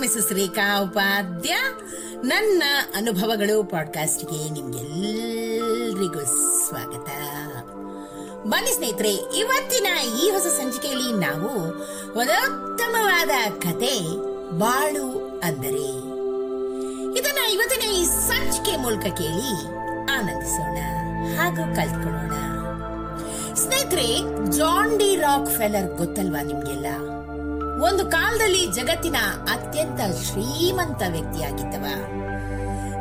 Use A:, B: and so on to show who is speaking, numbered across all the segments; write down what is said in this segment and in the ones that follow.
A: Mrs Rekha Upadhya ನನ್ನ ಅನುಭವಗಳು ಪಾಡ್ಕಾಸ್ಟ್ಗೆ ನಿಮ್ಗೆಲ್ಲರಿಗೂ ಸ್ವಾಗತ. ಬನ್ನಿ ಸ್ನೇಹಿತರೆ, ಇವತ್ತಿನ ಈ ಹೊಸ ಸಂಚಿಕೆಯಲ್ಲಿ ನಾವು ಉತ್ತಮವಾದ ಕತೆ ಬಾಳು ಅಂದರೆ. ಇದನ್ನ ಇವತ್ತಿನ ಈ ಸಂಚಿಕೆ ಮೂಲಕ ಕೇಳಿ ಆನಂದಿಸೋಣ. ಹಾಗೂ ಕಲ್ತ್ಕೊಳ್ಳೋಣ. ಸ್ನೇಹಿತರೆ ಜಾನ್ ಡಿ ರಾಕ್ ಫೆಲರ್ ಗೊತ್ತಲ್ವಾ ನಿಮ್ಗೆಲ್ಲ? ಒಂದು ಕಾಲದಲ್ಲಿ ಜಗತ್ತಿನ ಅತ್ಯಂತ ಶ್ರೀಮಂತ ವ್ಯಕ್ತಿಯಾಗಿದ್ದವ.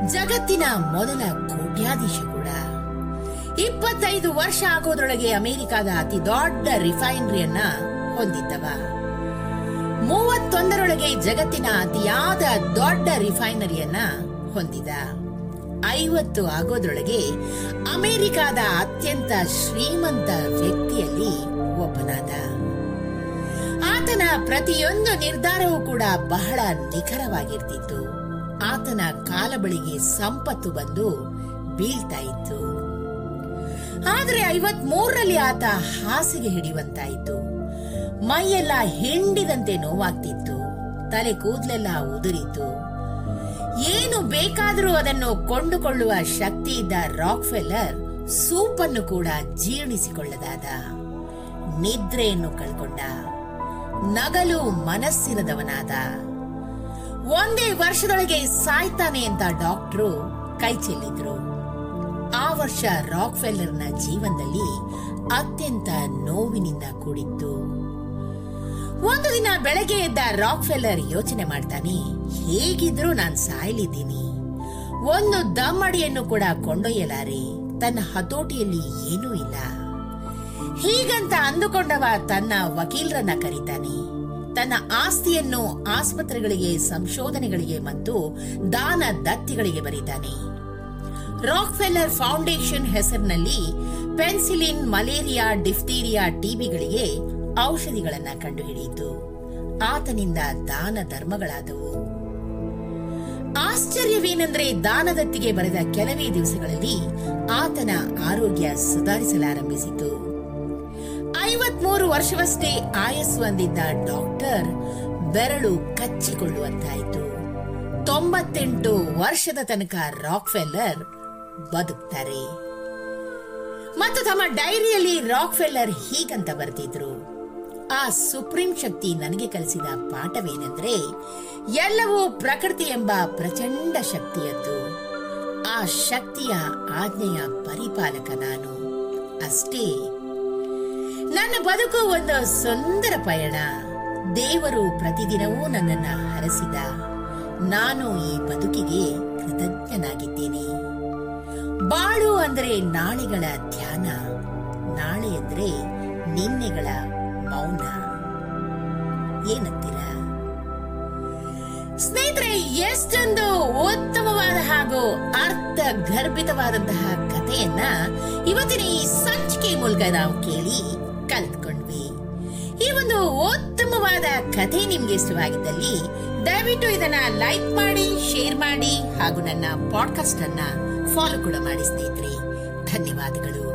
A: ಜಗತ್ತಿನ ಮೊದಲ ಕೋಟ್ಯಾಧೀಶ ಕೂಡ. ಇಪ್ಪತ್ತೈದು ವರ್ಷ ಆಗೋದ್ರೊಳಗೆ ಅಮೆರಿಕದ ಅತಿ ದೊಡ್ಡ ರಿಫೈನರಿಯನ್ನ ಹೊಂದಿದ್ದವ. ಮೂವತ್ತೊಂದರೊಳಗೆ ಜಗತ್ತಿನ ಅತಿಯಾದ ದೊಡ್ಡ ರಿಫೈನರಿಯನ್ನ ಹೊಂದಿದ. ಐವತ್ತು ಆಗೋದ್ರೊಳಗೆ ಅಮೆರಿಕದ ಅತ್ಯಂತ ಶ್ರೀಮಂತ ವ್ಯಕ್ತಿಯಲ್ಲಿ ಒಬ್ಬನಾದ. ಪ್ರತಿಯೊಂದು ನಿರ್ಧಾರವೂ ಕೂಡ ಬಹಳ ನಿಖರವಾಗಿರ್ತಿತ್ತು. ಆತನ ಕಾಲಬಳಿಗೆ ಸಂಪತ್ತು ಬಂದು ಬೀಳ್ತಾ ಇತ್ತು. ಆದ್ರೆ ಐವತ್ ಮೂರರಲ್ಲಿ ಆತ ಹಾಸಿಗೆ ಹಿಡಿಯುವಂತಾಯಿತು. ಮೈಯೆಲ್ಲ ಹಿಂಡಿದಂತೆ ನೋವಾಗ್ತಿತ್ತು. ತಲೆ ಕೂದಲೆಲ್ಲ ಉದುರಿತು. ಏನು ಬೇಕಾದರೂ ಅದನ್ನು ಕೊಂಡುಕೊಳ್ಳುವ ಶಕ್ತಿ ಇದ್ದ ರಾಕ್ಫೆಲ್ಲರ್ ಸೂಪನ್ನು ಕೂಡ ಜೀರ್ಣಿಸಿಕೊಳ್ಳದಾದ. ನಿದ್ರೆಯನ್ನು ಕಳ್ಕೊಂಡ. ನಗಲು ಮನಸ್ಸಿನದವನಾದ ಒಂದೇ ವರ್ಷದೊಳಗೆ ಸಾಯ್ತಾನೆ ಅಂತ ಡಾಕ್ಟ್ರು ಕೈ ಚೆಲ್ಲಿದ್ರು. ಆ ವರ್ಷ ರಾಕ್ಫೆಲ್ಲರ್ನ ಜೀವನದಲ್ಲಿ ಅತ್ಯಂತ ನೋವಿನಿಂದ ಕೂಡಿತ್ತು. ಒಂದು ದಿನ ಬೆಳಗ್ಗೆ ಎದ್ದ ರಾಕ್ಫೆಲ್ಲರ್ ಯೋಚನೆ ಮಾಡ್ತಾನೆ, ಹೇಗಿದ್ರೂ ನಾನು ಸಾಯಲಿದ್ದೀನಿ. ಒಂದು ದಮ್ಮಡಿಯನ್ನು ಕೂಡ ಕೊಂಡೊಯ್ಯಲಾರೆ. ತನ್ನ ಹತೋಟಿಯಲ್ಲಿ ಏನೂ ಇಲ್ಲ. ಹೀಗಂತ ಅಂದುಕೊಂಡವ ತನ್ನ ವಕೀಲರನ್ನ ಕರೀತಾನೆ. ತನ್ನ ಆಸ್ತಿಯನ್ನು ಆಸ್ಪತ್ರೆಗಳಿಗೆ, ಸಂಶೋಧನೆಗಳಿಗೆ ಮತ್ತು ದಾನ ದತ್ತಿಗಳಿಗೆ ಬರೀತಾನೆ. ರಾಕ್ಫೆಲ್ಲರ್ ಫೌಂಡೇಶನ್ ಹೆಸರಿನಲ್ಲಿ ಪೆನ್ಸಿಲಿನ್, ಮಲೇರಿಯಾ, ಡಿಫ್ತೀರಿಯಾ ಟಿಬಿಗಳಿಗೆ ಔಷಧಿಗಳನ್ನು ಕಂಡುಹಿಡಿಯಿತು. ಆತನಿಂದ ದಾನ ಧರ್ಮಗಳಾದವು. ಆಶ್ಚರ್ಯವೇನೆಂದರೆ ದಾನದತ್ತಿಗೆ ಬರೆದ ಕೆಲವೇ ದಿವಸಗಳಲ್ಲಿ ಆತನ ಆರೋಗ್ಯ ಸುಧಾರಿಸಲಾರಂಭಿಸಿತು. ಐವತ್ಮೂರು ವರ್ಷವಷ್ಟೇ ಆಯಸ್ಸು ಹೊಂದಿದ್ದ ಡಾಕ್ಟರ್ ಬೆರಳು ಕಚ್ಚಿಕೊಳ್ಳುವಂತಾಯಿತು. ತೊಂಬತ್ತೆಂಟು ವರ್ಷದ ತನಕ ರಾಕ್ಫೆಲ್ಲರ್ ಬದುಕ್ತಾರೆ. ಮತ್ತು ತಮ್ಮ ಡೈರಿಯಲ್ಲಿ ರಾಕ್ಫೆಲ್ಲರ್ ಹೀಗಂತ ಬರ್ತಿದ್ರು ಆ ಸುಪ್ರೀಂ ಶಕ್ತಿ ನನಗೆ ಕಲಿಸಿದ ಪಾಠವೇನೆಂದ್ರೆ, ಎಲ್ಲವೂ ಪ್ರಕೃತಿ ಎಂಬ ಪ್ರಚಂಡ ಶಕ್ತಿಯದ್ದು. ಆ ಶಕ್ತಿಯ ಆಜ್ಞೆಯ ಪರಿಪಾಲಕ ನಾನು. ಅಷ್ಟೇ. ನನ್ನ ಬದುಕು ಒಂದು ಸುಂದರ ಪಯಣ. ದೇವರು ಪ್ರತಿದಿನವೂ ನನ್ನನ್ನ ಹರಸಿದ. ನಾನು ಈ ಬದುಕಿಗೆ ಕೃತಜ್ಞನಾಗಿದ್ದೇನೆ. ಬಾಳು ಅಂದರೆ ನಾಳೆಗಳ ಧ್ಯಾನ, ನಾಳೆ ಅಂದರೆ ನಿನ್ನೆಗಳ ಮೌನ. ಏನಂತೀರ? ಸ್ನೇಹಿತರೆ, ಎಷ್ಟೊಂದು ಉತ್ತಮವಾದ ಹಾಗೂ ಅರ್ಥ ಗರ್ಭಿತವಾದಂತಹ ಕಥೆಯನ್ನ ಇವತ್ತಿನ ಈ ಸಂಚಿಕೆ ಮೂಲಕ ನಾವು ಕೇಳಿ ಕಲ್ತ್ಕೊಂಡ್ವಿ. ಈ ಒಂದು ಉತ್ತಮವಾದ ಕಥೆ ನಿಮ್ಗೆ ಇಷ್ಟವಾಗಿದ್ದಲ್ಲಿ ದಯವಿಟ್ಟು ಇದನ್ನ ಲೈಕ್ ಮಾಡಿ, ಶೇರ್ ಮಾಡಿ ಹಾಗೂ ನನ್ನ ಪಾಡ್ಕಾಸ್ಟ್ ಅನ್ನ ಫಾಲೋ ಕೂಡ ಮಾಡಿ ಧನ್ಯವಾದಗಳು.